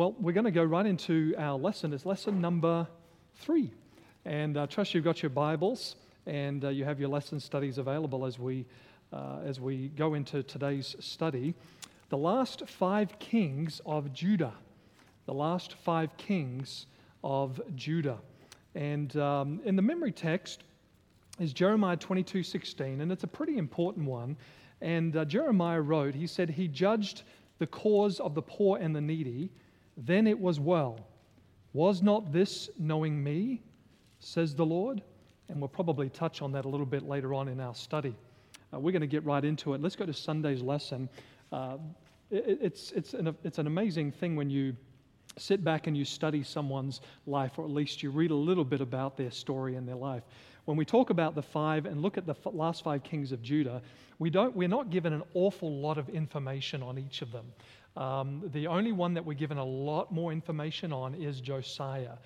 Well, we're going to go right into our lesson. It's lesson number three. And I trust you've got your Bibles and uh, you have your lesson studies available as we, uh, as we go into today's study. The last five kings of Judah. The last five kings of Judah. And um, in the memory text is Jeremiah 22 16, and it's a pretty important one. And uh, Jeremiah wrote, he said, He judged the cause of the poor and the needy. Then it was well. Was not this knowing me, says the Lord? And we'll probably touch on that a little bit later on in our study. Uh, we're going to get right into it. Let's go to Sunday's lesson. Uh, it, it's, it's, an, it's an amazing thing when you sit back and you study someone's life, or at least you read a little bit about their story and their life. When we talk about the five and look at the last five kings of Judah, we don't, we're not given an awful lot of information on each of them. Um, the only one that we're given a lot more information on is Josiah.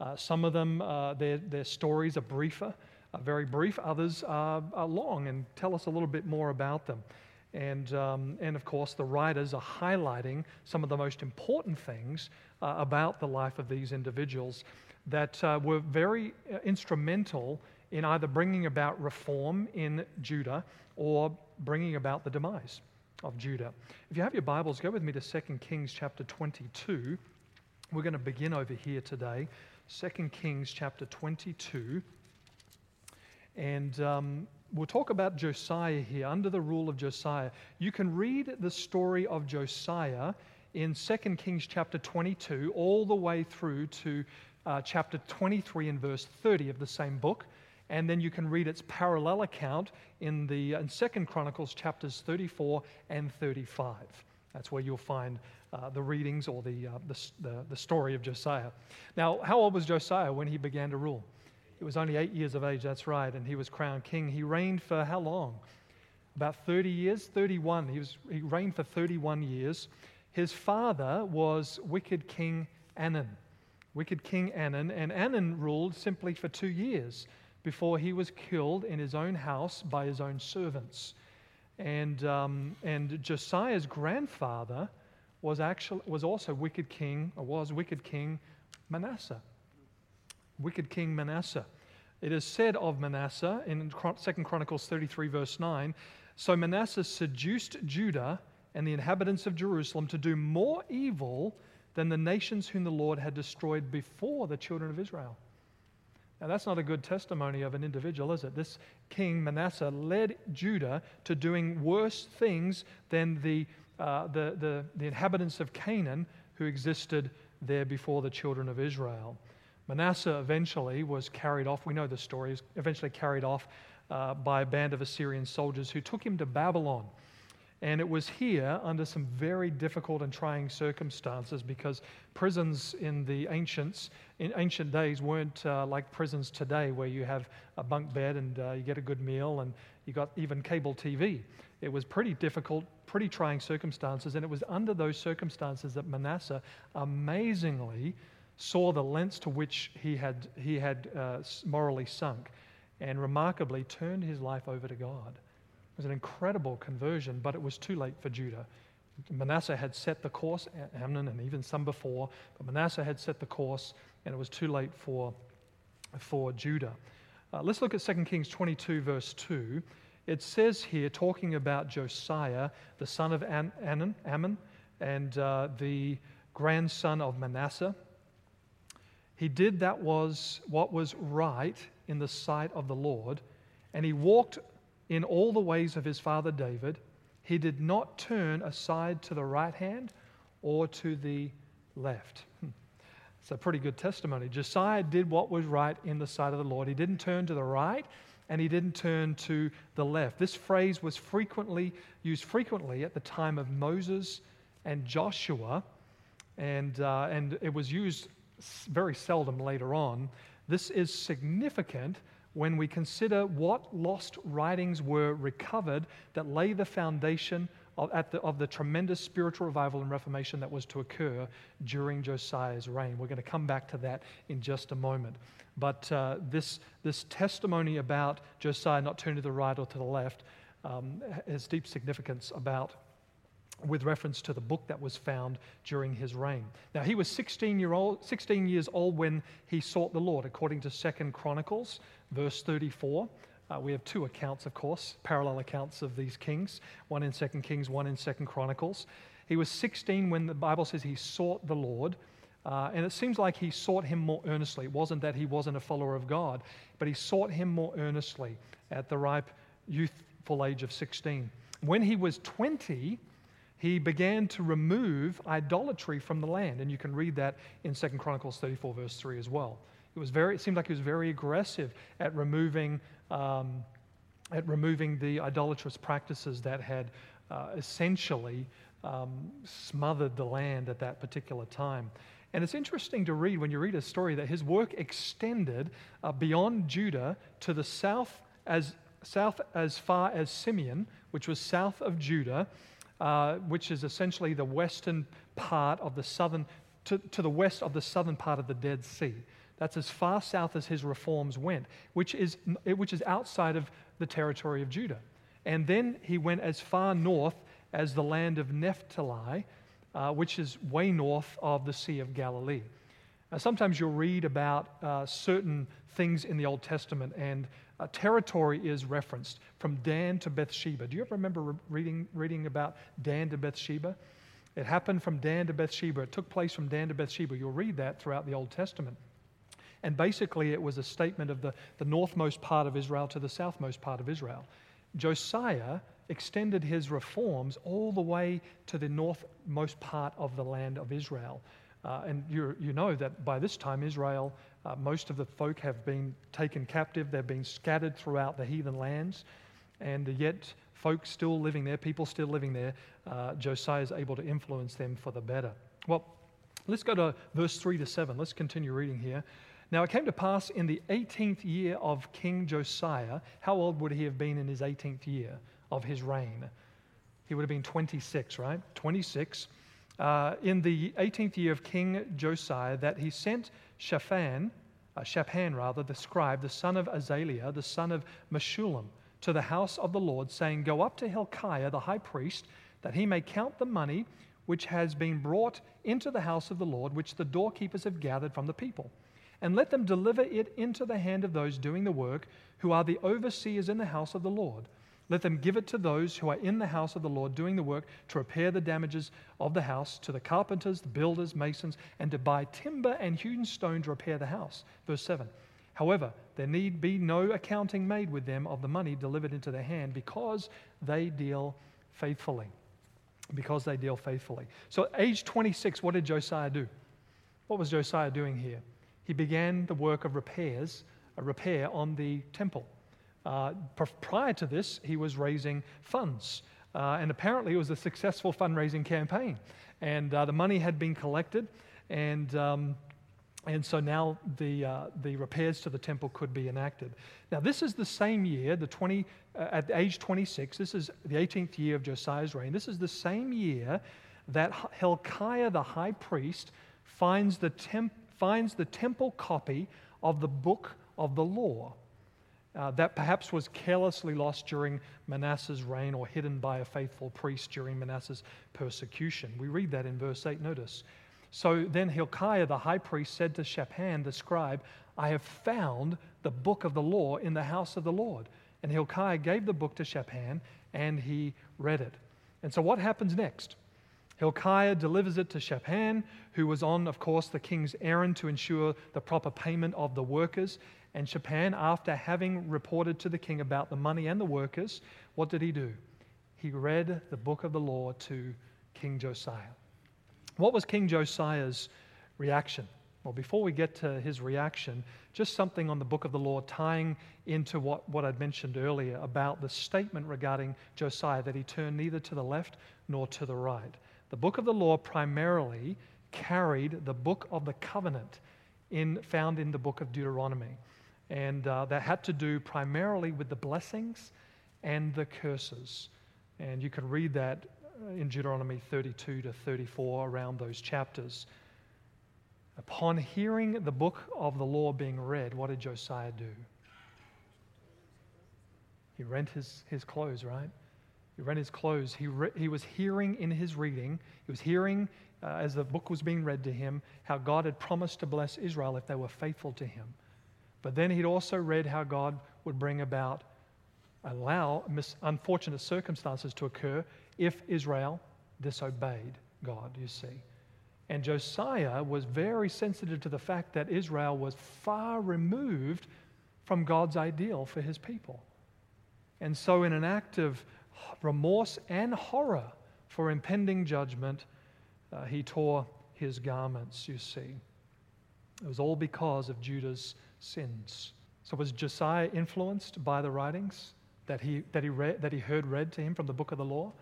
Uh, some of them, uh, their, their stories are briefer, uh, very brief. Others are, are, long and tell us a little bit more about them. And, um, and of course, the writers are highlighting some of the most important things uh, about the life of these individuals that uh, were very uh, instrumental in either bringing about reform in Judah or bringing about the demise of Judah. If you have your Bibles, go with me to 2 Kings chapter 22. We're going to begin over here today. 2 Kings chapter 22. And um, we'll talk about Josiah here, under the rule of Josiah. You can read the story of Josiah in 2 Kings chapter 22 all the way through to uh, chapter 23 and verse 30 of the same book. And then you can read its parallel account in the in Second Chronicles chapters 34 and 35. That's where you'll find uh, the readings or the, uh, the, the, the story of Josiah. Now, how old was Josiah when he began to rule? He was only eight years of age, that's right, and he was crowned king. He reigned for how long? About 30 years? 31. He, was, he reigned for 31 years. His father was wicked King Anan Wicked King Anan, and Anan ruled simply for two years before he was killed in his own house by his own servants. And, um, and Josiah's grandfather was, actually, was also wicked king, or was wicked king Manasseh. Wicked king Manasseh. It is said of Manasseh in 2 Chronicles 33, verse 9 So Manasseh seduced Judah and the inhabitants of Jerusalem to do more evil than the nations whom the Lord had destroyed before the children of Israel. Now, that's not a good testimony of an individual, is it? This king Manasseh led Judah to doing worse things than the, uh, the, the, the inhabitants of Canaan who existed there before the children of Israel. Manasseh eventually was carried off. We know the story. He was eventually carried off uh, by a band of Assyrian soldiers who took him to Babylon. And it was here, under some very difficult and trying circumstances, because prisons in the ancients, in ancient days weren't uh, like prisons today, where you have a bunk bed and uh, you get a good meal and you got even cable TV. It was pretty difficult, pretty trying circumstances, and it was under those circumstances that Manasseh amazingly saw the lengths to which he had, he had uh, morally sunk and remarkably turned his life over to God. It was an incredible conversion, but it was too late for Judah. Manasseh had set the course, Amnon and even some before, but Manasseh had set the course, and it was too late for, for Judah. Uh, let's look at 2 Kings 22, verse 2. It says here, talking about Josiah, the son of An- Anan, Ammon, and uh, the grandson of Manasseh. He did that was what was right in the sight of the Lord, and he walked in all the ways of his father David. He did not turn aside to the right hand or to the left. Hmm. It's a pretty good testimony. Josiah did what was right in the sight of the Lord. He didn't turn to the right and he didn't turn to the left. This phrase was frequently used frequently at the time of Moses and Joshua, and, uh, and it was used very seldom later on. This is significant when we consider what lost writings were recovered that lay the foundation of, the, of the tremendous spiritual revival and reformation that was to occur during Josiah's reign. We're going to come back to that in just a moment. But uh, this, this testimony about Josiah not turning to the right or to the left um, has deep significance about with reference to the book that was found during his reign. Now he was 16, year old, 16 years old when he sought the Lord, according to Second Chronicles, verse 34. Uh, we have two accounts, of course, parallel accounts of these kings, one in Second Kings, one in Second Chronicles. He was 16 when the Bible says he sought the Lord. Uh, and it seems like he sought him more earnestly. It wasn't that he wasn't a follower of God, but he sought him more earnestly at the ripe, youthful age of 16. When he was 20, he began to remove idolatry from the land. And you can read that in 2 Chronicles 34, verse 3 as well. It, was very, it seemed like he was very aggressive at removing, um, at removing the idolatrous practices that had uh, essentially um, smothered the land at that particular time. And it's interesting to read when you read a story that his work extended uh, beyond Judah to the south as, south as far as Simeon, which was south of Judah, uh, which is essentially the western part of the southern, to, to the west of the southern part of the Dead Sea. That's as far south as his reforms went, which is, which is outside of the territory of Judah. And then he went as far north as the land of Naphtali, uh, which is way north of the Sea of Galilee. Sometimes you'll read about uh, certain things in the Old Testament, and uh, territory is referenced from Dan to Beersheba. Do you ever remember re- reading, reading about Dan to Beersheba? It happened from Dan to Beersheba. It took place from Dan to Beersheba. You'll read that throughout the Old Testament. And basically, it was a statement of the, the northmost part of Israel to the southmost part of Israel. Josiah extended his reforms all the way to the northmost part of the land of Israel. Uh, and you, you know that by this time, Israel, uh, most of the folk have been taken captive. They've been scattered throughout the heathen lands. And yet, folks still living there, people still living there, uh, Josiah is able to influence them for the better. Well, let's go to verse 3 to 7. Let's continue reading here. Now, it came to pass in the 18th year of King Josiah. How old would he have been in his 18th year of his reign? He would have been 26, right? 26 uh, in the 18th year of King Josiah that he sent Shaphan, uh, Shaphan rather, the scribe, the son of Azaliah, the son of Meshullam, to the house of the Lord, saying, Go up to Hilkiah the high priest, that he may count the money which has been brought into the house of the Lord, which the doorkeepers have gathered from the people. And let them deliver it into the hand of those doing the work, who are the overseers in the house of the Lord let them give it to those who are in the house of the Lord doing the work to repair the damages of the house, to the carpenters, the builders, masons, and to buy timber and hewn stone to repair the house. Verse 7. However, there need be no accounting made with them of the money delivered into their hand because they deal faithfully. Because they deal faithfully. So, age 26, what did Josiah do? What was Josiah doing here? He began the work of repairs, a repair on the temple. Uh, prior to this, he was raising funds. Uh, and apparently, it was a successful fundraising campaign. And uh, the money had been collected, and, um, and so now the, uh, the repairs to the temple could be enacted. Now, this is the same year, the 20, uh, at age 26, this is the 18th year of Josiah's reign. This is the same year that Hilkiah the high priest finds the, temp, finds the temple copy of the book of the law uh, that perhaps was carelessly lost during Manasseh's reign or hidden by a faithful priest during Manasseh's persecution. We read that in verse 8, notice. So then Hilkiah the high priest said to Shaphan the scribe, I have found the book of the law in the house of the Lord. And Hilkiah gave the book to Shaphan, and he read it. And so what happens next? Hilkiah delivers it to Shaphan, who was on, of course, the king's errand to ensure the proper payment of the workers. And Shaphan, after having reported to the king about the money and the workers, what did he do? He read the book of the law to King Josiah. What was King Josiah's reaction? Well, before we get to his reaction, just something on the book of the law tying into what, what I'd mentioned earlier about the statement regarding Josiah that he turned neither to the left nor to the right. The book of the law primarily carried the book of the covenant in, found in the book of Deuteronomy. And uh, that had to do primarily with the blessings and the curses. And you can read that uh, in Deuteronomy 32 to 34 around those chapters. Upon hearing the book of the law being read, what did Josiah do? He rent his, his clothes, right? He rent his clothes. He, re- he was hearing in his reading, he was hearing uh, as the book was being read to him how God had promised to bless Israel if they were faithful to him. But then he'd also read how God would bring about, allow mis- unfortunate circumstances to occur if Israel disobeyed God, you see. And Josiah was very sensitive to the fact that Israel was far removed from God's ideal for his people. And so, in an act of remorse and horror for impending judgment, uh, he tore his garments, you see. It was all because of Judah's sins. So, was Josiah influenced by the writings that he, that he, read, that he heard read to him from the book of the law?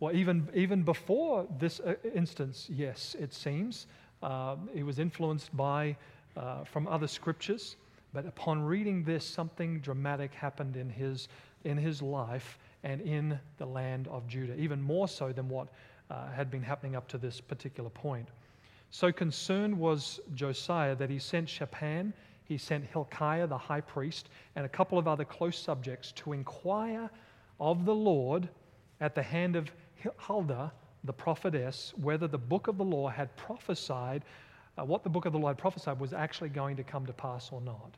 Well, even, even before this uh, instance, yes, it seems. Uh, he was influenced by, uh, from other scriptures, but upon reading this, something dramatic happened in his, in his life and in the land of Judah, even more so than what uh, had been happening up to this particular point. So concerned was Josiah that he sent Shaphan, he sent Hilkiah, the high priest, and a couple of other close subjects to inquire of the Lord at the hand of Huldah, the prophetess, whether the book of the law had prophesied, uh, what the book of the law had prophesied was actually going to come to pass or not.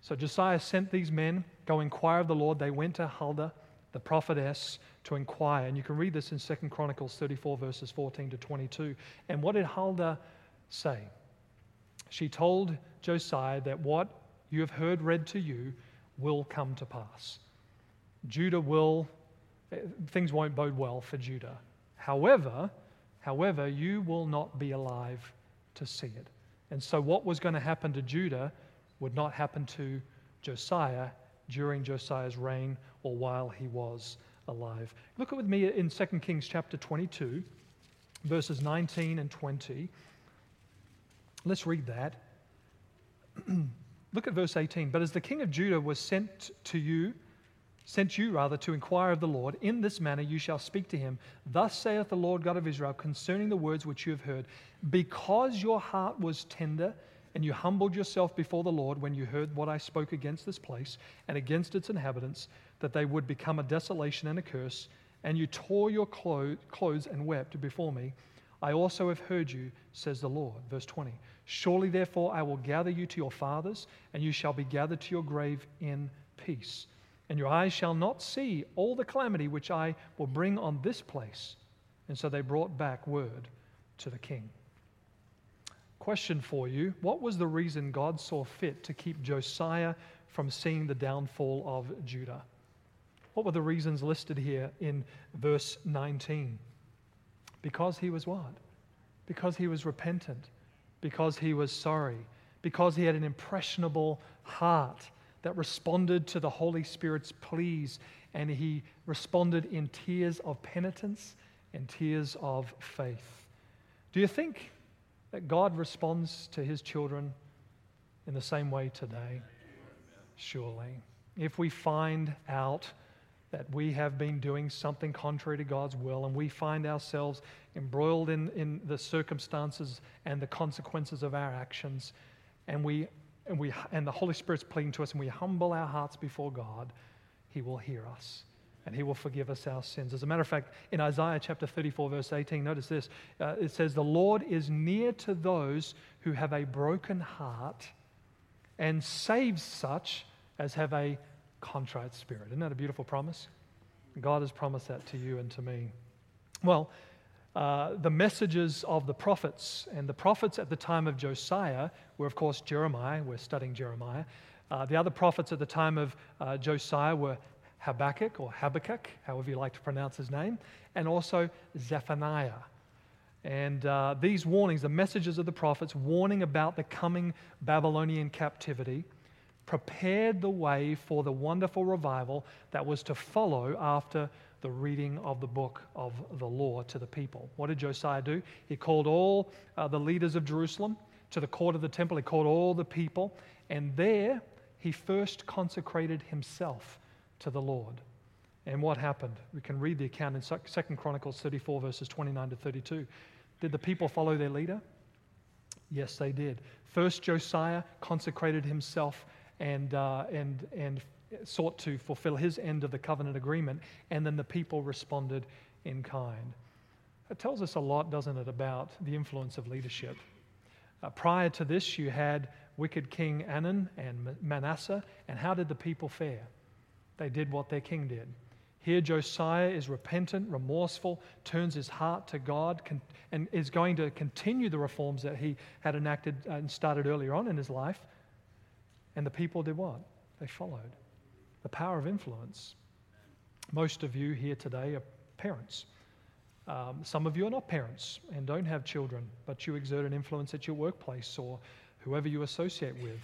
So Josiah sent these men, go inquire of the Lord. They went to Huldah, the prophetess, to inquire. And you can read this in 2 Chronicles 34, verses 14 to 22. And what did Huldah say? She told Josiah that what you have heard read to you will come to pass. Judah will eh, things won't bode well for Judah. However, however, you will not be alive to see it. And so what was going to happen to Judah would not happen to Josiah during Josiah's reign or while he was alive. Look at with me in 2 Kings chapter 22, verses 19 and 20. Let's read that. Look at verse 18. But as the king of Judah was sent to you sent you rather to inquire of the Lord. In this manner you shall speak to him. Thus saith the Lord God of Israel concerning the words which you have heard. Because your heart was tender, and you humbled yourself before the Lord when you heard what I spoke against this place and against its inhabitants, that they would become a desolation and a curse, and you tore your clothes and wept before me. I also have heard you, says the Lord. Verse 20. Surely therefore I will gather you to your fathers, and you shall be gathered to your grave in peace and your eyes shall not see all the calamity which I will bring on this place. And so they brought back word to the king. Question for you What was the reason God saw fit to keep Josiah from seeing the downfall of Judah? What were the reasons listed here in verse 19? Because he was what? Because he was repentant, because he was sorry, because he had an impressionable heart that responded to the Holy Spirit's pleas, and he responded in tears of penitence and tears of faith. Do you think that God responds to his children in the same way today? Surely. If we find out that we have been doing something contrary to God's will and we find ourselves embroiled in, in the circumstances and the consequences of our actions, and we and, we, and the Holy Spirit's pleading to us and we humble our hearts before God, He will hear us and He will forgive us our sins. As a matter of fact, in Isaiah chapter 34, verse 18, notice this uh, it says, The Lord is near to those who have a broken heart and saves such as have a contrite spirit. Isn't that a beautiful promise? God has promised that to you and to me. Well, uh, the messages of the prophets. And the prophets at the time of Josiah were, of course, Jeremiah. We're studying Jeremiah. Uh, the other prophets at the time of uh, Josiah were Habakkuk or Habakkuk, however you like to pronounce his name, and also Zephaniah. And uh, these warnings, the messages of the prophets warning about the coming Babylonian captivity, prepared the way for the wonderful revival that was to follow after the reading of the book of the law to the people. What did Josiah do? He called all uh, the leaders of Jerusalem to the court of the temple. He called all the people, and there he first consecrated himself to the Lord. And what happened? We can read the account in 2 Chronicles 34, verses 29 to 32. Did the people follow their leader? Yes, they did. First, Josiah consecrated himself and, uh, and, and sought to fulfill his end of the covenant agreement, and then the people responded in kind. It tells us a lot, doesn't it, about the influence of leadership. Uh, prior to this, you had wicked King Anan and Manasseh, and how did the people fare? They did what their king did. Here, Josiah is repentant, remorseful, turns his heart to God, and is going to continue the reforms that he had enacted and started earlier on in his life. And the people did what? They followed. The power of influence. Most of you here today are parents. Um, some of you are not parents and don't have children, but you exert an influence at your workplace or whoever you associate with.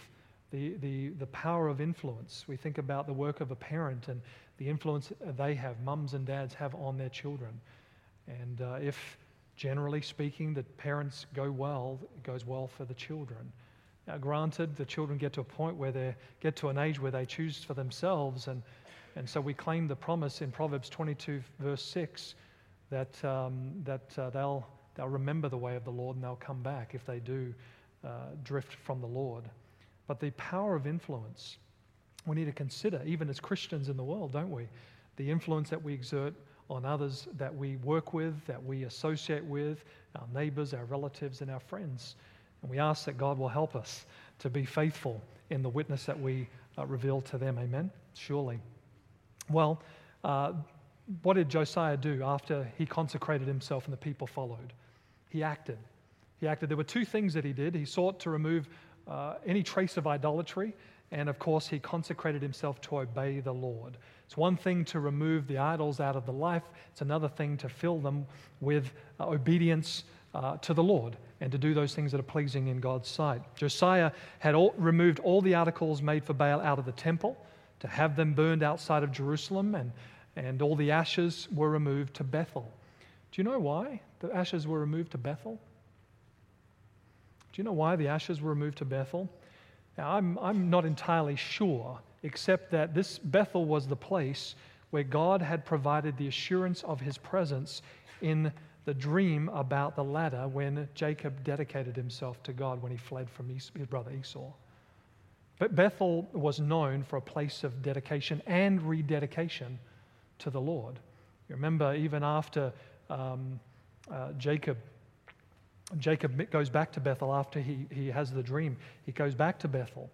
The, the, the power of influence. We think about the work of a parent and the influence they have, mums and dads have on their children. And uh, if, generally speaking, the parents go well, it goes well for the children. Now, granted, the children get to a point where they get to an age where they choose for themselves, and, and so we claim the promise in Proverbs 22, verse 6, that, um, that uh, they'll, they'll remember the way of the Lord and they'll come back if they do uh, drift from the Lord. But the power of influence, we need to consider, even as Christians in the world, don't we? The influence that we exert on others that we work with, that we associate with, our neighbors, our relatives, and our friends. And we ask that God will help us to be faithful in the witness that we uh, reveal to them. Amen? Surely. Well, uh, what did Josiah do after he consecrated himself and the people followed? He acted. He acted. There were two things that he did. He sought to remove uh, any trace of idolatry and of course, he consecrated himself to obey the Lord. It's one thing to remove the idols out of the life, it's another thing to fill them with uh, obedience uh, to the Lord and to do those things that are pleasing in God's sight. Josiah had all, removed all the articles made for Baal out of the temple to have them burned outside of Jerusalem, and, and all the ashes were removed to Bethel. Do you know why the ashes were removed to Bethel? Do you know why the ashes were removed to Bethel? Now, I'm, I'm not entirely sure, except that this Bethel was the place where God had provided the assurance of his presence in the dream about the ladder when Jacob dedicated himself to God when he fled from his brother Esau. But Bethel was known for a place of dedication and rededication to the Lord. You remember, even after um, uh, Jacob Jacob goes back to Bethel after he, he has the dream. He goes back to Bethel,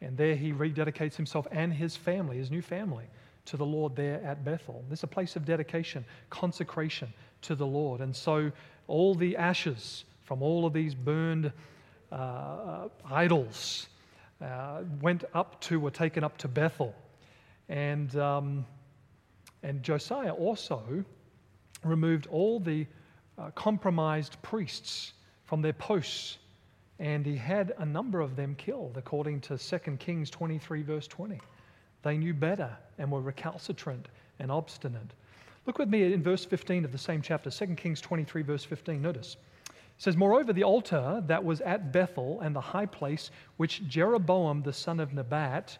and there he rededicates himself and his family, his new family, to the Lord there at Bethel. This is a place of dedication, consecration to the Lord. And so all the ashes from all of these burned uh, idols uh, went up to, were taken up to Bethel. And, um, and Josiah also removed all the uh, compromised priests from their posts, and he had a number of them killed, according to 2 Kings 23, verse 20. They knew better and were recalcitrant and obstinate. Look with me in verse 15 of the same chapter, 2 Kings 23, verse 15. Notice. It says, Moreover, the altar that was at Bethel and the high place which Jeroboam the son of Nebat,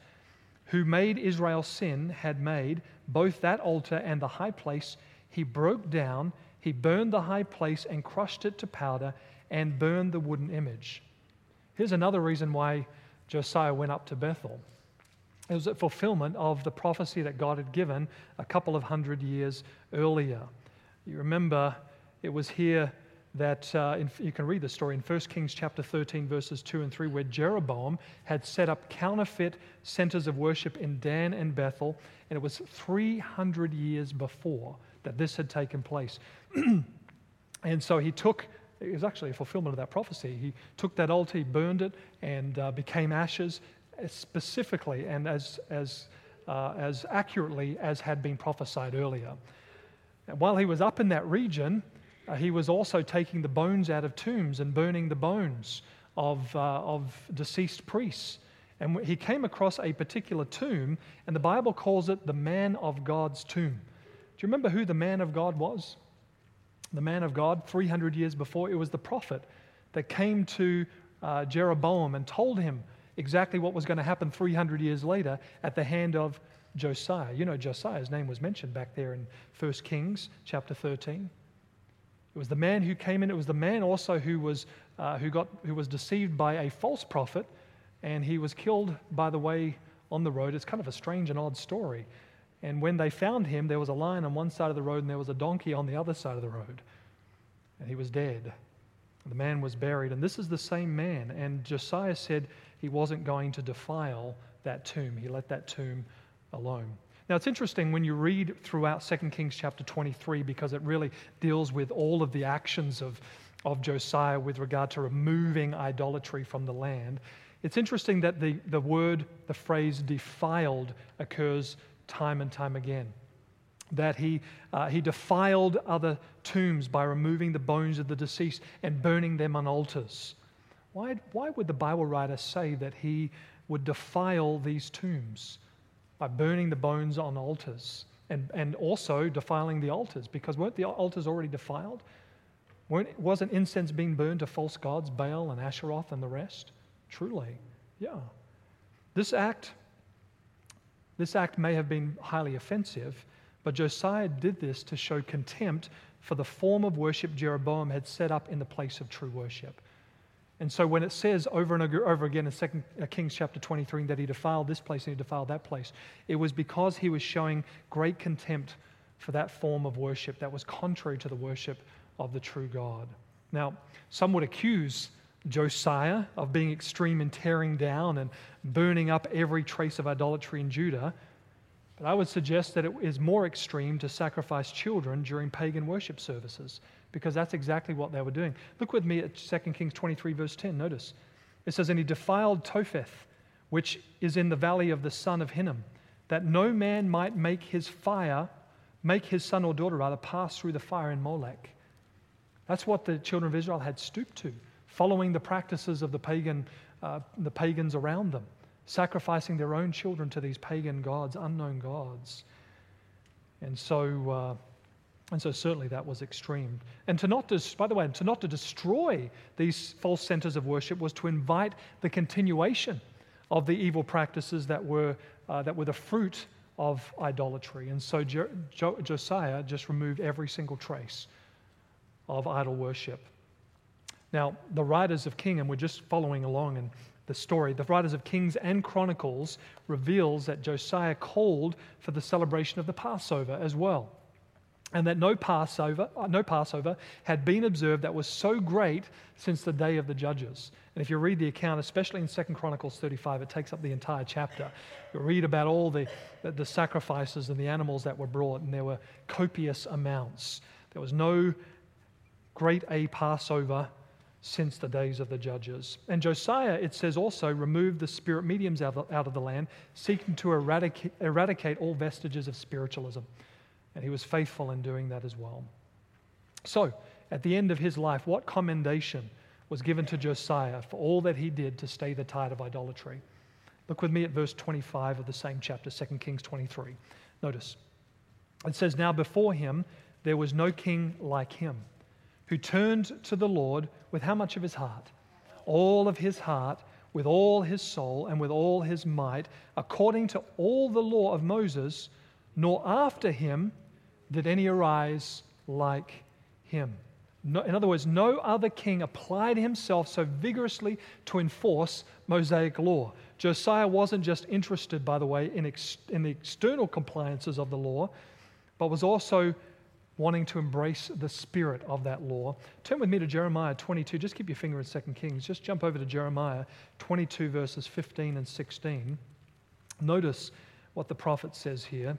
who made Israel sin, had made, both that altar and the high place, he broke down he burned the high place and crushed it to powder and burned the wooden image. Here's another reason why Josiah went up to Bethel. It was a fulfillment of the prophecy that God had given a couple of hundred years earlier. You remember it was here that uh, in, you can read the story in 1 Kings chapter 13, verses 2 and 3, where Jeroboam had set up counterfeit centers of worship in Dan and Bethel, and it was 300 years before that this had taken place. and so he took, it was actually a fulfillment of that prophecy. He took that altar, he burned it, and uh, became ashes specifically and as, as, uh, as accurately as had been prophesied earlier. And while he was up in that region, uh, he was also taking the bones out of tombs and burning the bones of, uh, of deceased priests. And he came across a particular tomb, and the Bible calls it the man of God's tomb. Do you remember who the man of God was? The man of God, 300 years before, it was the prophet that came to uh, Jeroboam and told him exactly what was going to happen 300 years later at the hand of Josiah. You know, Josiah's name was mentioned back there in 1 Kings chapter 13. It was the man who came in. It was the man also who was, uh, who got, who was deceived by a false prophet, and he was killed by the way on the road. It's kind of a strange and odd story. And when they found him, there was a lion on one side of the road and there was a donkey on the other side of the road. And he was dead. The man was buried. And this is the same man. And Josiah said he wasn't going to defile that tomb, he let that tomb alone. Now, it's interesting when you read throughout 2 Kings chapter 23 because it really deals with all of the actions of, of Josiah with regard to removing idolatry from the land. It's interesting that the, the word, the phrase defiled occurs time and time again. That he, uh, he defiled other tombs by removing the bones of the deceased and burning them on altars. Why, why would the Bible writer say that he would defile these tombs? by burning the bones on altars and, and also defiling the altars because weren't the altars already defiled? Weren't, wasn't incense being burned to false gods, Baal and Asheroth and the rest? Truly, yeah. This act, this act may have been highly offensive, but Josiah did this to show contempt for the form of worship Jeroboam had set up in the place of true worship. And so when it says over and over again in 2 uh, Kings chapter 23 that he defiled this place and he defiled that place, it was because he was showing great contempt for that form of worship that was contrary to the worship of the true God. Now, some would accuse Josiah of being extreme in tearing down and burning up every trace of idolatry in Judah. But I would suggest that it is more extreme to sacrifice children during pagan worship services because that's exactly what they were doing. Look with me at 2 Kings 23, verse 10. Notice it says, And he defiled Topheth, which is in the valley of the son of Hinnom, that no man might make his fire, make his son or daughter rather, pass through the fire in Molech. That's what the children of Israel had stooped to, following the practices of the pagan, uh, the pagans around them, sacrificing their own children to these pagan gods, unknown gods. And so uh, and so certainly that was extreme. And to not, dis- by the way, to not to destroy these false centers of worship was to invite the continuation of the evil practices that were, uh, that were the fruit of idolatry. And so jo- jo- Josiah just removed every single trace of idol worship. Now, the writers of King, and we're just following along in the story, the writers of Kings and Chronicles reveals that Josiah called for the celebration of the Passover as well and that no Passover, uh, no Passover had been observed that was so great since the day of the judges. And if you read the account, especially in 2 Chronicles 35, it takes up the entire chapter. You read about all the, the sacrifices and the animals that were brought, and there were copious amounts. There was no great a Passover since the days of the judges. And Josiah, it says also, removed the spirit mediums out of, out of the land, seeking to eradicate, eradicate all vestiges of spiritualism. And he was faithful in doing that as well. So, at the end of his life, what commendation was given to Josiah for all that he did to stay the tide of idolatry? Look with me at verse 25 of the same chapter, 2 Kings 23. Notice. It says, Now before him there was no king like him, who turned to the Lord with how much of his heart? All of his heart, with all his soul, and with all his might, according to all the law of Moses, nor after him did any arise like him. No, in other words, no other king applied himself so vigorously to enforce Mosaic law. Josiah wasn't just interested, by the way, in, ex, in the external compliances of the law, but was also wanting to embrace the spirit of that law. Turn with me to Jeremiah 22. Just keep your finger in 2 Kings. Just jump over to Jeremiah 22, verses 15 and 16. Notice what the prophet says here.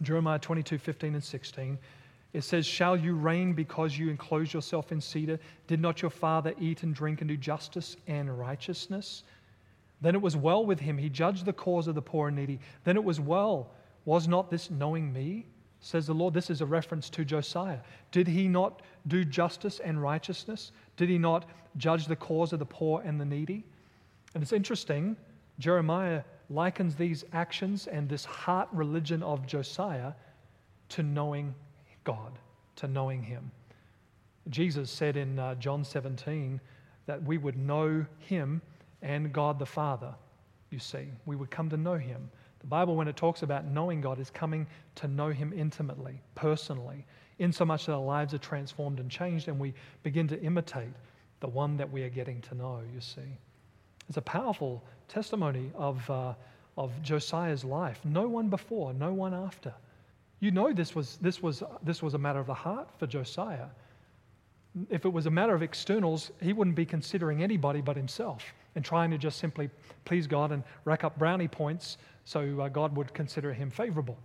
Jeremiah 22, 15 and 16. It says, Shall you reign because you enclose yourself in cedar? Did not your father eat and drink and do justice and righteousness? Then it was well with him. He judged the cause of the poor and needy. Then it was well. Was not this knowing me? Says the Lord. This is a reference to Josiah. Did he not do justice and righteousness? Did he not judge the cause of the poor and the needy? And it's interesting, Jeremiah likens these actions and this heart religion of Josiah to knowing God, to knowing Him. Jesus said in uh, John 17 that we would know Him and God the Father, you see. We would come to know Him. The Bible, when it talks about knowing God, is coming to know Him intimately, personally, in so much that our lives are transformed and changed, and we begin to imitate the one that we are getting to know, you see. It's a powerful testimony of, uh, of Josiah's life. No one before, no one after. You know this was, this, was, this was a matter of the heart for Josiah. If it was a matter of externals, he wouldn't be considering anybody but himself and trying to just simply please God and rack up brownie points so uh, God would consider him favorable.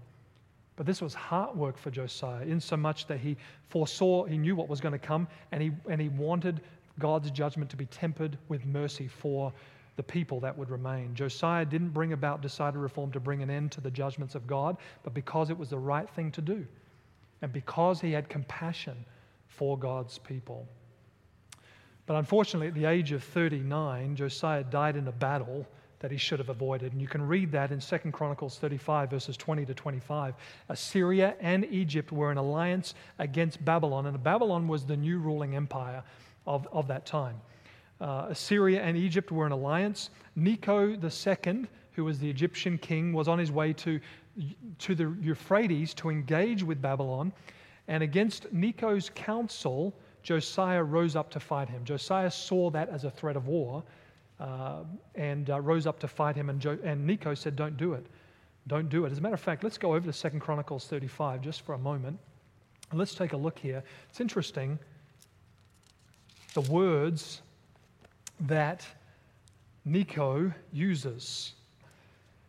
But this was heart work for Josiah, in so much that he foresaw, he knew what was going to come, and he, and he wanted God's judgment to be tempered with mercy for the people that would remain. Josiah didn't bring about decided reform to bring an end to the judgments of God, but because it was the right thing to do, and because he had compassion for God's people. But unfortunately, at the age of 39, Josiah died in a battle that he should have avoided. And you can read that in 2 Chronicles 35, verses 20 to 25. Assyria and Egypt were in alliance against Babylon, and Babylon was the new ruling empire of, of that time. Uh, Assyria and Egypt were in alliance. Necho II, who was the Egyptian king, was on his way to, to the Euphrates to engage with Babylon. And against Necho's counsel, Josiah rose up to fight him. Josiah saw that as a threat of war uh, and uh, rose up to fight him. And, jo- and Necho said, Don't do it. Don't do it. As a matter of fact, let's go over to Second Chronicles 35 just for a moment. And Let's take a look here. It's interesting the words that Necho uses.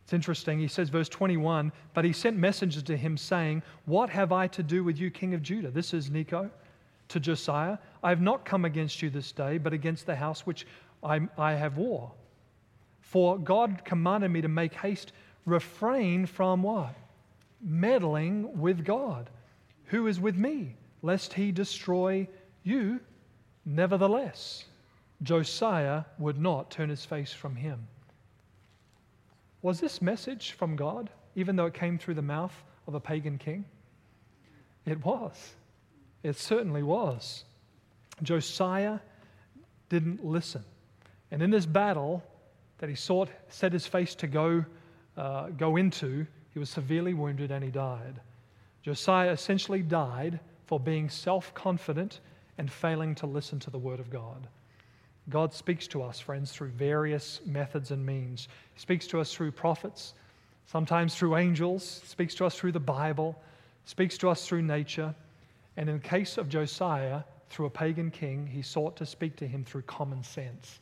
It's interesting. He says, verse 21, but he sent messengers to him saying, What have I to do with you, king of Judah? This is Necho to Josiah. I have not come against you this day, but against the house which I, I have war. For God commanded me to make haste, refrain from what? Meddling with God, who is with me, lest he destroy you. Nevertheless, Josiah would not turn his face from him. Was this message from God, even though it came through the mouth of a pagan king? It was. It certainly was. Josiah didn't listen. And in this battle that he sought, set his face to go, uh, go into, he was severely wounded and he died. Josiah essentially died for being self confident and failing to listen to the word of God. God speaks to us, friends, through various methods and means. He speaks to us through prophets, sometimes through angels, speaks to us through the Bible, speaks to us through nature. And in the case of Josiah, through a pagan king, he sought to speak to him through common sense.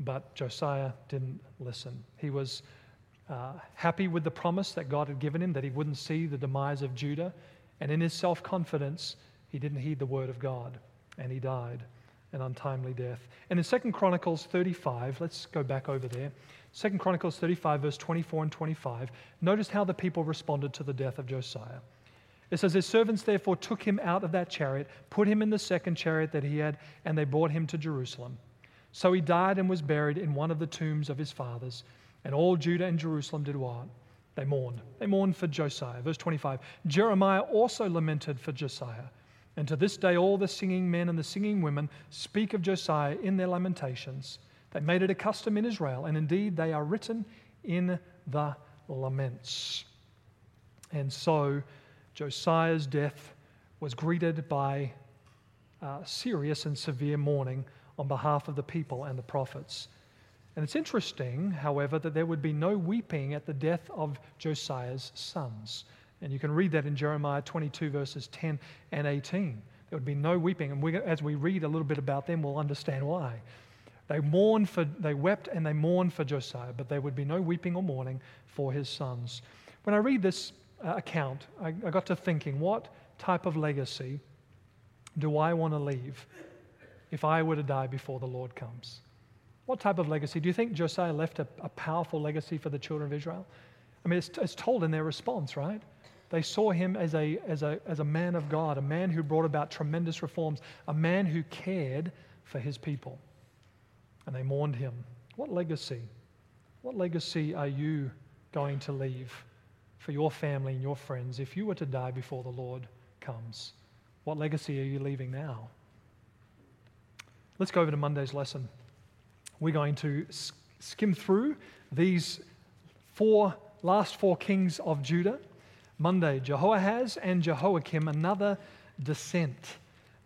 But Josiah didn't listen. He was uh, happy with the promise that God had given him that he wouldn't see the demise of Judah. And in his self confidence, he didn't heed the word of God and he died an untimely death. And in 2 Chronicles 35, let's go back over there. 2 Chronicles 35, verse 24 and 25, notice how the people responded to the death of Josiah. It says, His servants therefore took him out of that chariot, put him in the second chariot that he had, and they brought him to Jerusalem. So he died and was buried in one of the tombs of his fathers. And all Judah and Jerusalem did what? They mourned. They mourned for Josiah. Verse 25 Jeremiah also lamented for Josiah. And to this day, all the singing men and the singing women speak of Josiah in their lamentations. They made it a custom in Israel, and indeed they are written in the laments. And so Josiah's death was greeted by uh, serious and severe mourning on behalf of the people and the prophets. And it's interesting, however, that there would be no weeping at the death of Josiah's sons. And you can read that in Jeremiah 22, verses 10 and 18. There would be no weeping. And we, as we read a little bit about them, we'll understand why. They mourned for, they wept and they mourned for Josiah, but there would be no weeping or mourning for his sons. When I read this uh, account, I, I got to thinking, what type of legacy do I want to leave if I were to die before the Lord comes? What type of legacy? Do you think Josiah left a, a powerful legacy for the children of Israel? I mean, it's, it's told in their response, right? They saw him as a, as, a, as a man of God, a man who brought about tremendous reforms, a man who cared for his people. And they mourned him. What legacy? What legacy are you going to leave for your family and your friends if you were to die before the Lord comes? What legacy are you leaving now? Let's go over to Monday's lesson. We're going to skim through these four last four kings of Judah. Monday, Jehoahaz and Jehoiakim, another descent.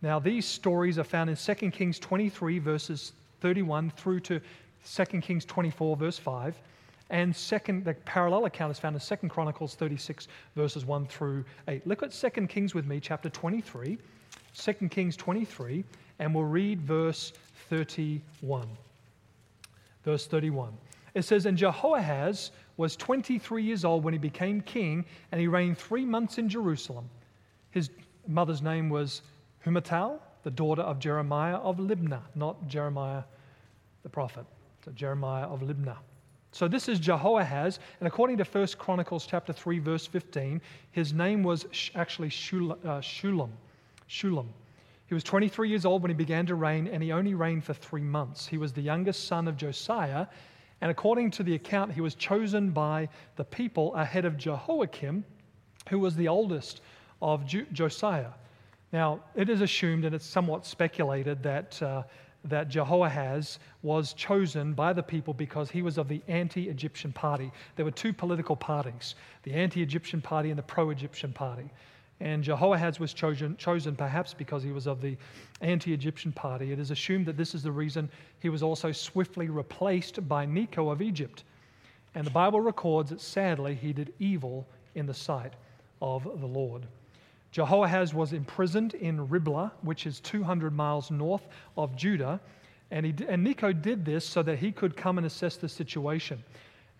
Now, these stories are found in 2 Kings 23, verses 31 through to 2 Kings 24, verse 5. and second, the parallel account is found in Second Chronicles 36, verses 1 through 8. Look at Second Kings with me, chapter 23. 2 Kings 23, and we'll read verse 31. Verse 31. It says, And Jehoahaz was 23 years old when he became king, and he reigned three months in Jerusalem. His mother's name was Hamutal, the daughter of Jeremiah of Libnah, not Jeremiah the prophet. So Jeremiah of Libnah. So this is Jehoahaz, and according to 1 Chronicles chapter 3, verse 15, his name was actually uh, Shallum. Shallum. He was 23 years old when he began to reign, and he only reigned for three months. He was the youngest son of Josiah, and according to the account, he was chosen by the people ahead of Jehoiakim, who was the oldest of Josiah. Now, it is assumed and it's somewhat speculated that, uh, that Jehoahaz was chosen by the people because he was of the anti Egyptian party. There were two political parties the anti Egyptian party and the pro Egyptian party. And Jehoahaz was chosen, chosen perhaps because he was of the anti Egyptian party. It is assumed that this is the reason he was also swiftly replaced by Necho of Egypt. And the Bible records that sadly he did evil in the sight of the Lord. Jehoahaz was imprisoned in Riblah, which is 200 miles north of Judah. And, he, and Necho did this so that he could come and assess the situation.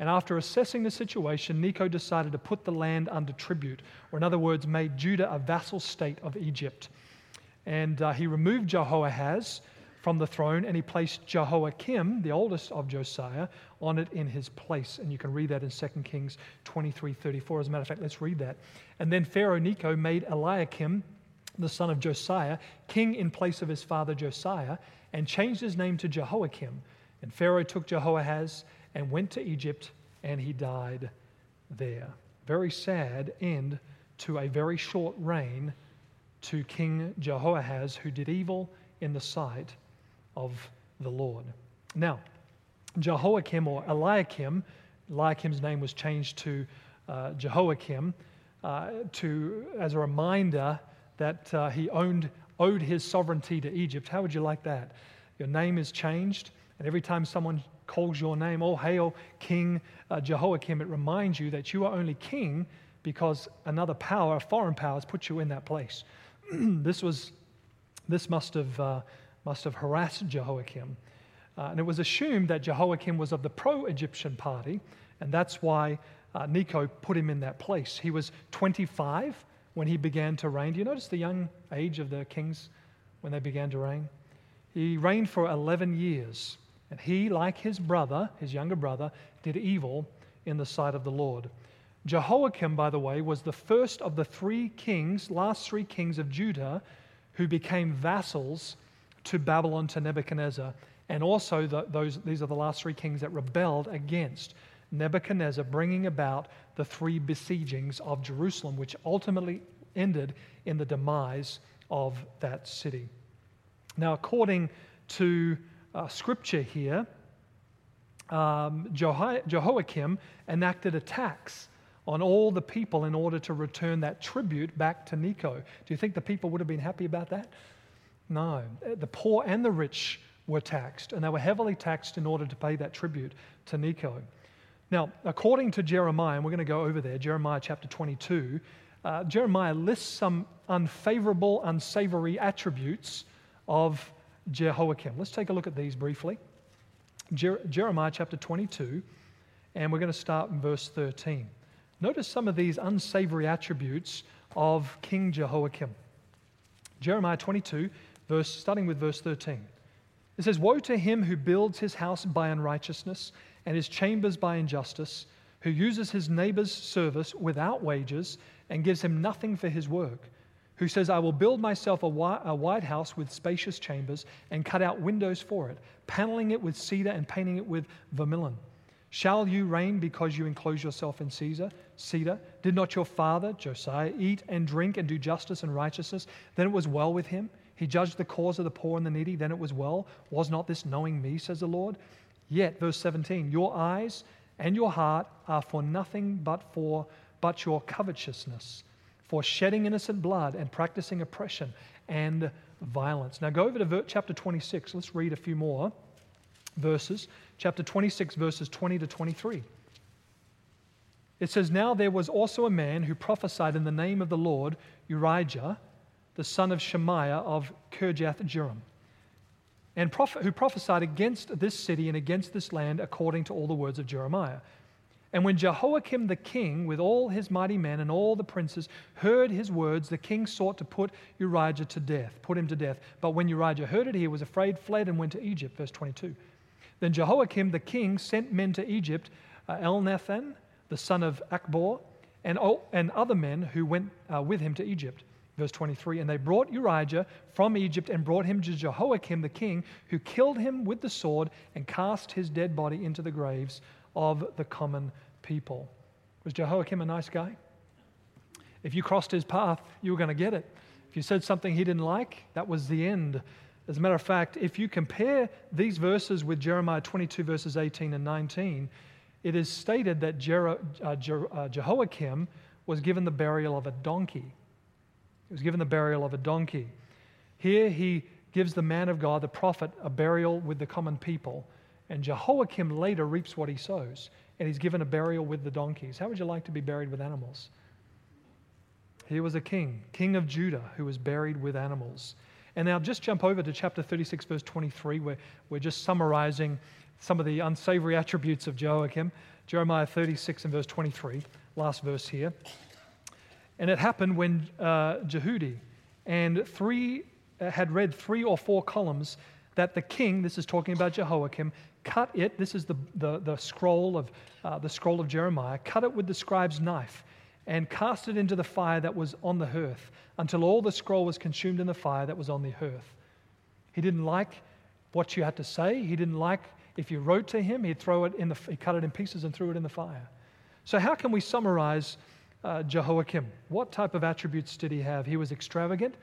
And after assessing the situation, Necho decided to put the land under tribute, or in other words, made Judah a vassal state of Egypt. And uh, he removed Jehoahaz from the throne and he placed Jehoiakim, the oldest of Josiah, on it in his place. And you can read that in 2 Kings 23 34. As a matter of fact, let's read that. And then Pharaoh Necho made Eliakim, the son of Josiah, king in place of his father Josiah, and changed his name to Jehoiakim. And Pharaoh took Jehoahaz and went to Egypt, and he died there. Very sad end to a very short reign to King Jehoahaz, who did evil in the sight of the Lord. Now, Jehoiakim or Eliakim, Eliakim's name was changed to uh, Jehoiakim uh, to, as a reminder that uh, he owned, owed his sovereignty to Egypt. How would you like that? Your name is changed, and every time someone calls your name, Oh, hail King uh, Jehoiakim, it reminds you that you are only king because another power, a foreign power, has put you in that place. this, was, this must, have, uh, must have harassed Jehoiakim. Uh, and it was assumed that Jehoiakim was of the pro Egyptian party, and that's why uh, Necho put him in that place. He was 25 when he began to reign. Do you notice the young age of the kings when they began to reign? He reigned for 11 years. And he, like his brother, his younger brother, did evil in the sight of the Lord. Jehoiakim, by the way, was the first of the three kings, last three kings of Judah, who became vassals to Babylon, to Nebuchadnezzar. And also, the, those, these are the last three kings that rebelled against Nebuchadnezzar, bringing about the three besiegings of Jerusalem, which ultimately ended in the demise of that city. Now, according to uh, scripture here, um, Jehoiakim enacted a tax on all the people in order to return that tribute back to Necho. Do you think the people would have been happy about that? No. The poor and the rich were taxed, and they were heavily taxed in order to pay that tribute to Necho. Now, according to Jeremiah, and we're going to go over there, Jeremiah chapter 22, uh, Jeremiah lists some unfavorable, unsavory attributes of Jehoiakim. Let's take a look at these briefly. Jer- Jeremiah chapter 22, and we're going to start in verse 13. Notice some of these unsavory attributes of King Jehoiakim. Jeremiah 22, verse, starting with verse 13. It says, Woe to him who builds his house by unrighteousness and his chambers by injustice, who uses his neighbor's service without wages and gives him nothing for his work who says, I will build myself a wide house with spacious chambers and cut out windows for it, paneling it with cedar and painting it with vermilion. Shall you reign because you enclose yourself in Caesar, cedar? Did not your father, Josiah, eat and drink and do justice and righteousness? Then it was well with him. He judged the cause of the poor and the needy. Then it was well. Was not this knowing me, says the Lord? Yet, verse 17, your eyes and your heart are for nothing but for but your covetousness for shedding innocent blood and practicing oppression and violence. Now go over to chapter 26. Let's read a few more verses. Chapter 26, verses 20 to 23. It says, Now there was also a man who prophesied in the name of the Lord, Urijah, the son of Shemaiah of Kirjath Jearim, and who prophesied against this city and against this land according to all the words of Jeremiah. And when Jehoiakim the king, with all his mighty men and all the princes, heard his words, the king sought to put Urijah to death, put him to death. But when Urijah heard it, he was afraid, fled, and went to Egypt. Verse 22. Then Jehoiakim the king sent men to Egypt, uh, Elnathan, the son of Achbor, and, and other men who went uh, with him to Egypt. Verse 23 And they brought Urijah from Egypt and brought him to Jehoiakim the king, who killed him with the sword and cast his dead body into the graves of the common people. Was Jehoiakim a nice guy? If you crossed his path, you were going to get it. If you said something he didn't like, that was the end. As a matter of fact, if you compare these verses with Jeremiah 22, verses 18 and 19, it is stated that uh, uh, Jehoiakim was given the burial of a donkey. He was given the burial of a donkey. Here he gives the man of God, the prophet, a burial with the common people. And Jehoiakim later reaps what he sows, and he's given a burial with the donkeys. How would you like to be buried with animals? He was a king, king of Judah, who was buried with animals. And now just jump over to chapter 36, verse 23, where we're just summarizing some of the unsavory attributes of Jehoiakim. Jeremiah 36 and verse 23, last verse here. And it happened when uh, Jehudi and three uh, had read three or four columns that the king, this is talking about Jehoiakim, cut it. This is the, the, the scroll of uh, the scroll of Jeremiah. Cut it with the scribe's knife and cast it into the fire that was on the hearth until all the scroll was consumed in the fire that was on the hearth. He didn't like what you had to say. He didn't like if you wrote to him, he'd throw it in the, he cut it in pieces and threw it in the fire. So, how can we summarize uh, Jehoiakim? What type of attributes did he have? He was extravagant,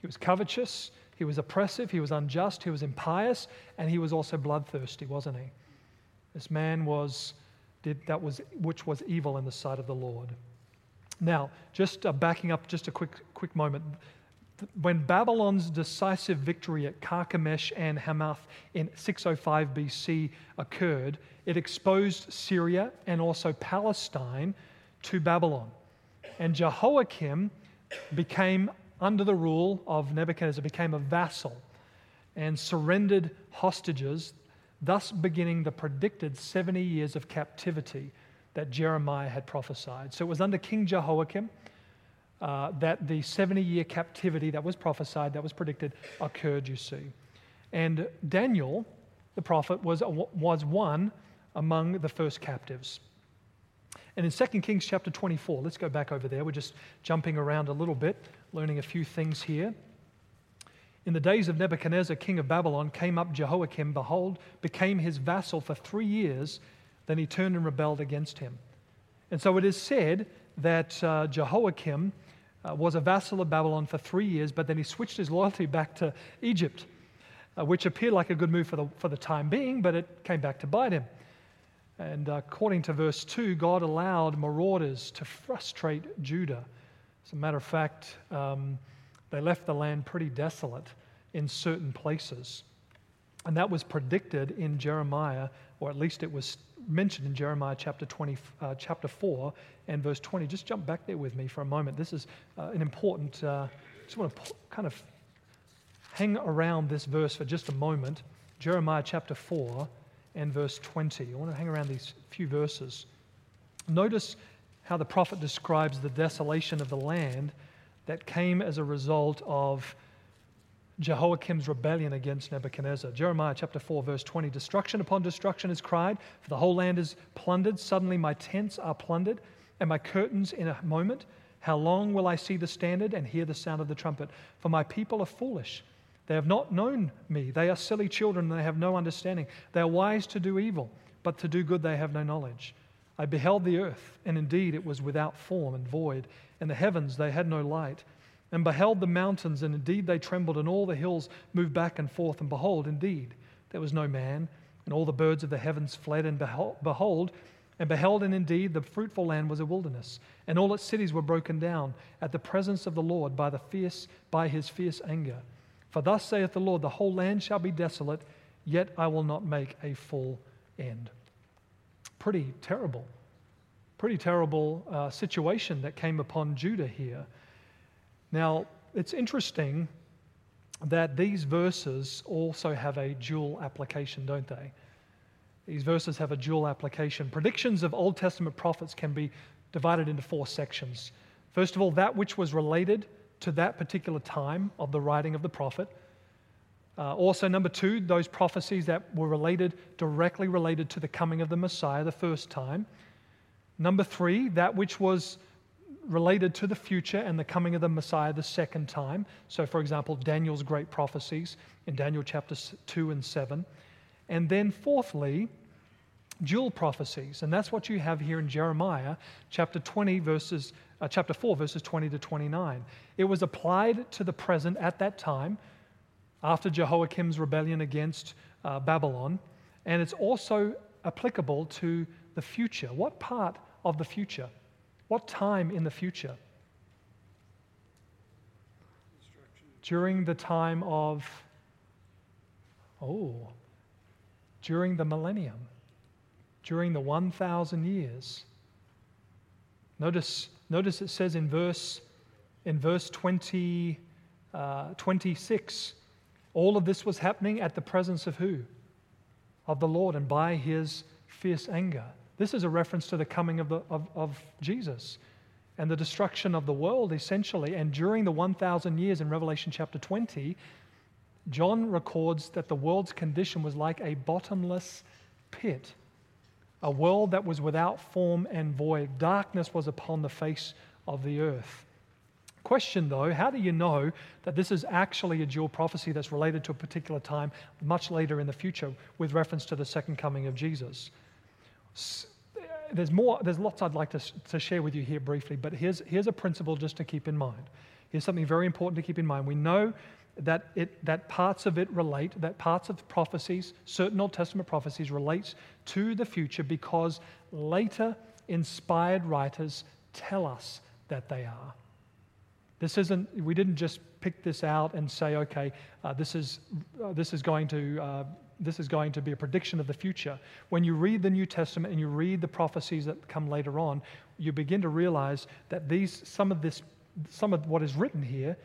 he was covetous, he was oppressive, he was unjust, he was impious, and he was also bloodthirsty, wasn't he? This man was, did, that was, which was evil in the sight of the Lord. Now, just uh, backing up just a quick, quick moment. When Babylon's decisive victory at Carchemish and Hamath in 605 BC occurred, it exposed Syria and also Palestine to Babylon. And Jehoiakim became under the rule of Nebuchadnezzar, became a vassal and surrendered hostages, thus beginning the predicted 70 years of captivity that Jeremiah had prophesied. So it was under King Jehoiakim uh, that the 70 year captivity that was prophesied, that was predicted, occurred, you see. And Daniel, the prophet, was, was one among the first captives. And in 2 Kings chapter 24, let's go back over there. We're just jumping around a little bit learning a few things here. In the days of Nebuchadnezzar, king of Babylon, came up Jehoiakim, behold, became his vassal for three years. Then he turned and rebelled against him. And so it is said that uh, Jehoiakim uh, was a vassal of Babylon for three years, but then he switched his loyalty back to Egypt, uh, which appeared like a good move for the, for the time being, but it came back to bite him. And according to verse 2, God allowed marauders to frustrate Judah. As a matter of fact, um, they left the land pretty desolate in certain places. And that was predicted in Jeremiah, or at least it was mentioned in Jeremiah chapter, 20, uh, chapter 4 and verse 20. Just jump back there with me for a moment. This is uh, an important, uh, just want to kind of hang around this verse for just a moment. Jeremiah chapter 4 and verse 20. I want to hang around these few verses. Notice how the prophet describes the desolation of the land that came as a result of Jehoiakim's rebellion against Nebuchadnezzar. Jeremiah chapter 4, verse 20 Destruction upon destruction is cried, for the whole land is plundered. Suddenly my tents are plundered, and my curtains in a moment. How long will I see the standard and hear the sound of the trumpet? For my people are foolish. They have not known me. They are silly children, and they have no understanding. They are wise to do evil, but to do good they have no knowledge. I beheld the earth, and indeed it was without form and void, and the heavens they had no light. And beheld the mountains, and indeed they trembled, and all the hills moved back and forth. And behold, indeed, there was no man, and all the birds of the heavens fled. And behold, and beheld, and indeed the fruitful land was a wilderness, and all its cities were broken down at the presence of the Lord by the fierce, by his fierce anger. For thus saith the Lord, the whole land shall be desolate, yet I will not make a full end pretty terrible. pretty terrible uh, situation that came upon Judah here. Now, it's interesting that these verses also have a dual application, don't they? These verses have a dual application. Predictions of Old Testament prophets can be divided into four sections. First of all, that which was related to that particular time of the writing of the prophet. Uh, also, number two, those prophecies that were related, directly related to the coming of the Messiah the first time. Number three, that which was related to the future and the coming of the Messiah the second time. So, for example, Daniel's great prophecies in Daniel chapters 2 and 7. And then, fourthly, dual prophecies. And that's what you have here in Jeremiah chapter 20, verses, uh, chapter 4, verses 20 to 29. It was applied to the present at that time after Jehoiakim's rebellion against uh, Babylon, and it's also applicable to the future. What part of the future? What time in the future? During the time of, oh, during the millennium, during the 1,000 years. Notice, notice it says in verse, in verse 20, uh, 26 all of this was happening at the presence of who? Of the Lord and by his fierce anger. This is a reference to the coming of, the, of, of Jesus and the destruction of the world, essentially. And during the 1,000 years in Revelation chapter 20, John records that the world's condition was like a bottomless pit, a world that was without form and void. Darkness was upon the face of the earth. Question though, how do you know that this is actually a dual prophecy that's related to a particular time much later in the future with reference to the second coming of Jesus? There's more, there's lots I'd like to, to share with you here briefly, but here's, here's a principle just to keep in mind. Here's something very important to keep in mind. We know that, it, that parts of it relate, that parts of prophecies, certain Old Testament prophecies, relate to the future because later inspired writers tell us that they are. This isn't, we didn't just pick this out and say, okay, uh, this, is, uh, this, is going to, uh, this is going to be a prediction of the future. When you read the New Testament and you read the prophecies that come later on, you begin to realize that these, some, of this, some of what is written here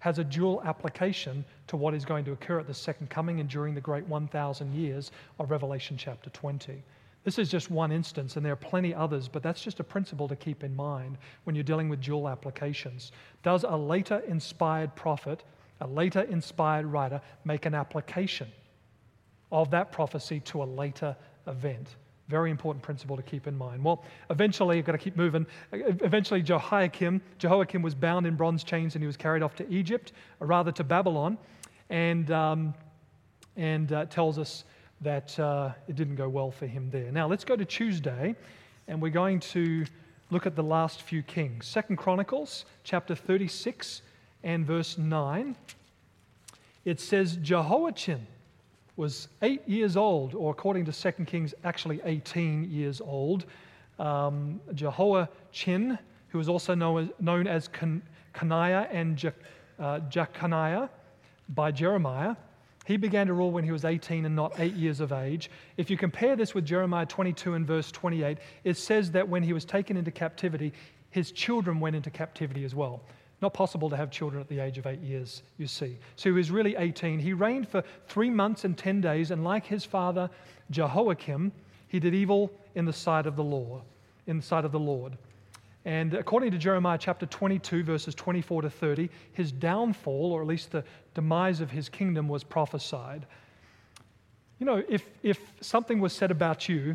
has a dual application to what is going to occur at the second coming and during the great 1,000 years of Revelation chapter 20. This is just one instance, and there are plenty others, but that's just a principle to keep in mind when you're dealing with dual applications. Does a later inspired prophet, a later inspired writer, make an application of that prophecy to a later event? Very important principle to keep in mind. Well, eventually, you've got to keep moving. Eventually, Jehoiakim, Jehoiakim was bound in bronze chains and he was carried off to Egypt, or rather to Babylon, and, um, and uh, tells us that uh, it didn't go well for him there. Now let's go to Tuesday, and we're going to look at the last few kings. Second Chronicles chapter 36 and verse 9. It says Jehoiachin was eight years old, or according to Second Kings, actually 18 years old. Um, Jehoiachin, who was also known as, known as and Je, uh, Jeconiah by Jeremiah, he began to rule when he was 18 and not eight years of age. If you compare this with Jeremiah 22 and verse 28, it says that when he was taken into captivity, his children went into captivity as well. Not possible to have children at the age of eight years, you see. So he was really 18. He reigned for three months and 10 days, and like his father Jehoiakim, he did evil in the sight of the Lord. In the sight of the Lord. And according to Jeremiah chapter 22, verses 24 to 30, his downfall, or at least the demise of his kingdom, was prophesied. You know, if, if something was said about you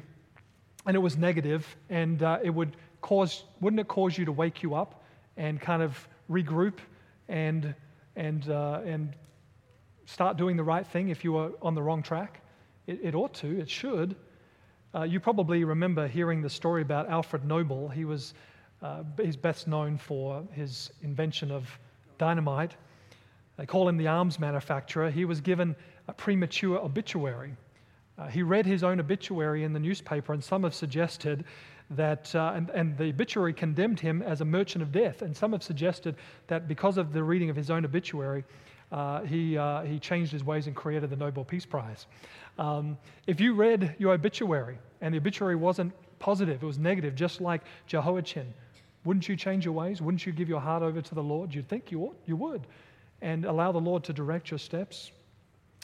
and it was negative, and uh, it would cause, wouldn't it cause you to wake you up and kind of regroup and, and, uh, and start doing the right thing if you were on the wrong track? It, it ought to, it should. Uh, you probably remember hearing the story about Alfred Nobel. He was uh, he's best known for his invention of dynamite. They call him the arms manufacturer. He was given a premature obituary. Uh, he read his own obituary in the newspaper, and some have suggested that, uh, and, and, the obituary condemned him as a merchant of death. And some have suggested that because of the reading of his own obituary, uh, he, uh, he changed his ways and created the Nobel Peace Prize. Um, if you read your obituary and the obituary wasn't positive, it was negative, just like Jehoiachin. Wouldn't you change your ways? Wouldn't you give your heart over to the Lord? You'd think you ought, you would, and allow the Lord to direct your steps.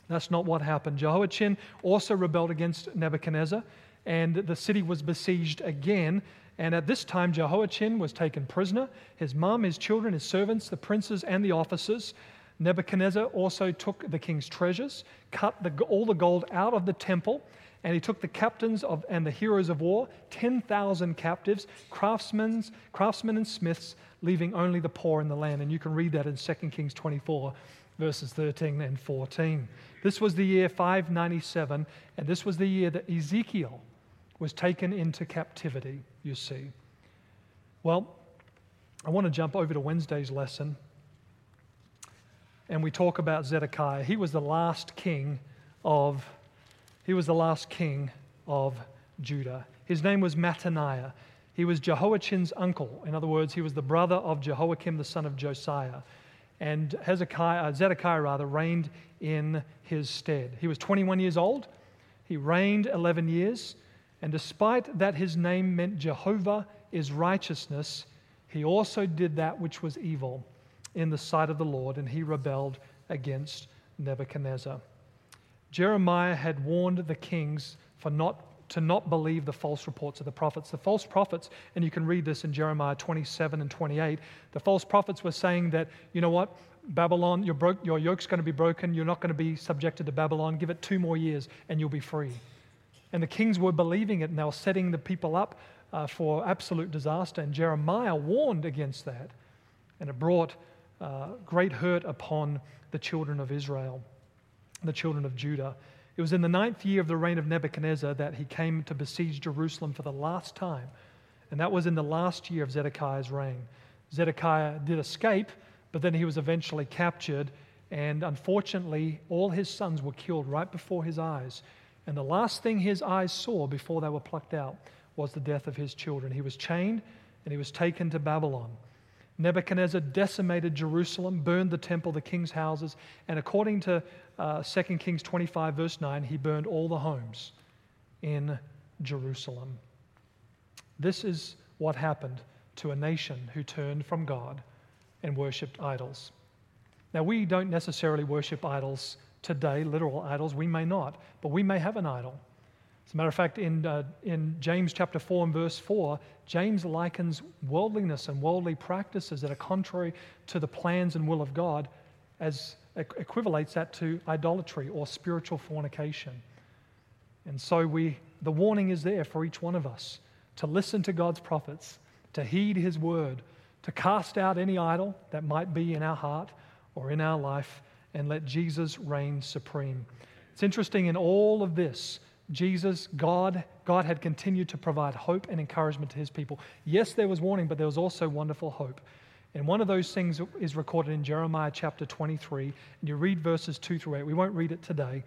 That's not what happened. Jehoiachin also rebelled against Nebuchadnezzar, and the city was besieged again. And at this time, Jehoiachin was taken prisoner. His mom, his children, his servants, the princes, and the officers. Nebuchadnezzar also took the king's treasures, cut the, all the gold out of the temple, and he took the captains of, and the heroes of war, 10,000 captives, craftsmen, craftsmen and smiths, leaving only the poor in the land. And you can read that in 2 Kings 24, verses 13 and 14. This was the year 597, and this was the year that Ezekiel was taken into captivity, you see. Well, I want to jump over to Wednesday's lesson and we talk about Zedekiah. He was the last king of he was the last king of Judah. His name was Mattaniah. He was Jehoiachin's uncle. In other words, he was the brother of Jehoiakim, the son of Josiah. And Hezekiah, uh, Zedekiah rather, reigned in his stead. He was 21 years old. He reigned 11 years. And despite that his name meant Jehovah is righteousness, he also did that which was evil in the sight of the Lord, and he rebelled against Nebuchadnezzar. Jeremiah had warned the kings for not to not believe the false reports of the prophets. The false prophets, and you can read this in Jeremiah 27 and 28, the false prophets were saying that, you know what, Babylon, your, your yoke's going to be broken, you're not going to be subjected to Babylon, give it two more years and you'll be free. And the kings were believing it and they were setting the people up uh, for absolute disaster. And Jeremiah warned against that. And it brought uh, great hurt upon the children of Israel, the children of Judah. It was in the ninth year of the reign of Nebuchadnezzar that he came to besiege Jerusalem for the last time. And that was in the last year of Zedekiah's reign. Zedekiah did escape, but then he was eventually captured. And unfortunately, all his sons were killed right before his eyes. And the last thing his eyes saw before they were plucked out was the death of his children. He was chained and he was taken to Babylon. Nebuchadnezzar decimated Jerusalem, burned the temple, the king's houses, and according to uh, 2 Kings 25, verse 9, he burned all the homes in Jerusalem. This is what happened to a nation who turned from God and worshipped idols. Now, we don't necessarily worship idols today, literal idols. We may not, but we may have an idol. As a matter of fact, in, uh, in James chapter 4 and verse 4, James likens worldliness and worldly practices that are contrary to the plans and will of God as equivalates that to idolatry or spiritual fornication. And so we, the warning is there for each one of us to listen to God's prophets, to heed his word, to cast out any idol that might be in our heart or in our life, and let Jesus reign supreme. It's interesting in all of this, Jesus, God, God had continued to provide hope and encouragement to his people. Yes, there was warning, but there was also wonderful hope. And one of those things is recorded in Jeremiah chapter 23. And you read verses 2 through 8. We won't read it today.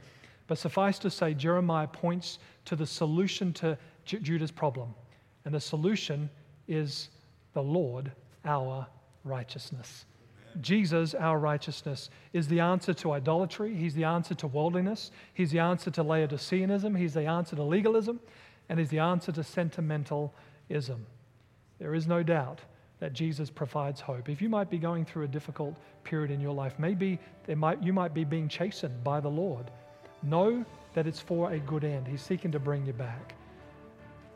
But suffice to say, Jeremiah points to the solution to Judah's problem. And the solution is the Lord, our righteousness. Jesus, our righteousness, is the answer to idolatry. He's the answer to worldliness. He's the answer to Laodiceanism. He's the answer to legalism. And he's the answer to sentimentalism. There is no doubt that Jesus provides hope. If you might be going through a difficult period in your life, maybe there might, you might be being chastened by the Lord. Know that it's for a good end. He's seeking to bring you back.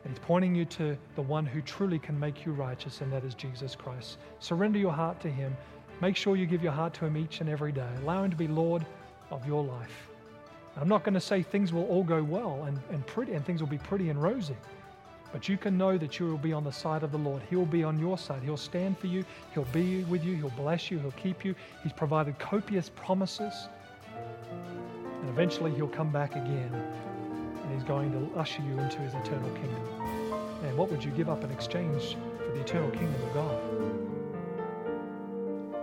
And he's pointing you to the one who truly can make you righteous, and that is Jesus Christ. Surrender your heart to him. Make sure you give your heart to Him each and every day. Allow Him to be Lord of your life. I'm not going to say things will all go well and, and pretty and things will be pretty and rosy. But you can know that you will be on the side of the Lord. He'll be on your side. He'll stand for you. He'll be with you. He'll bless you. He'll keep you. He's provided copious promises. And eventually he'll come back again and he's going to usher you into his eternal kingdom. And what would you give up in exchange for the eternal kingdom of God?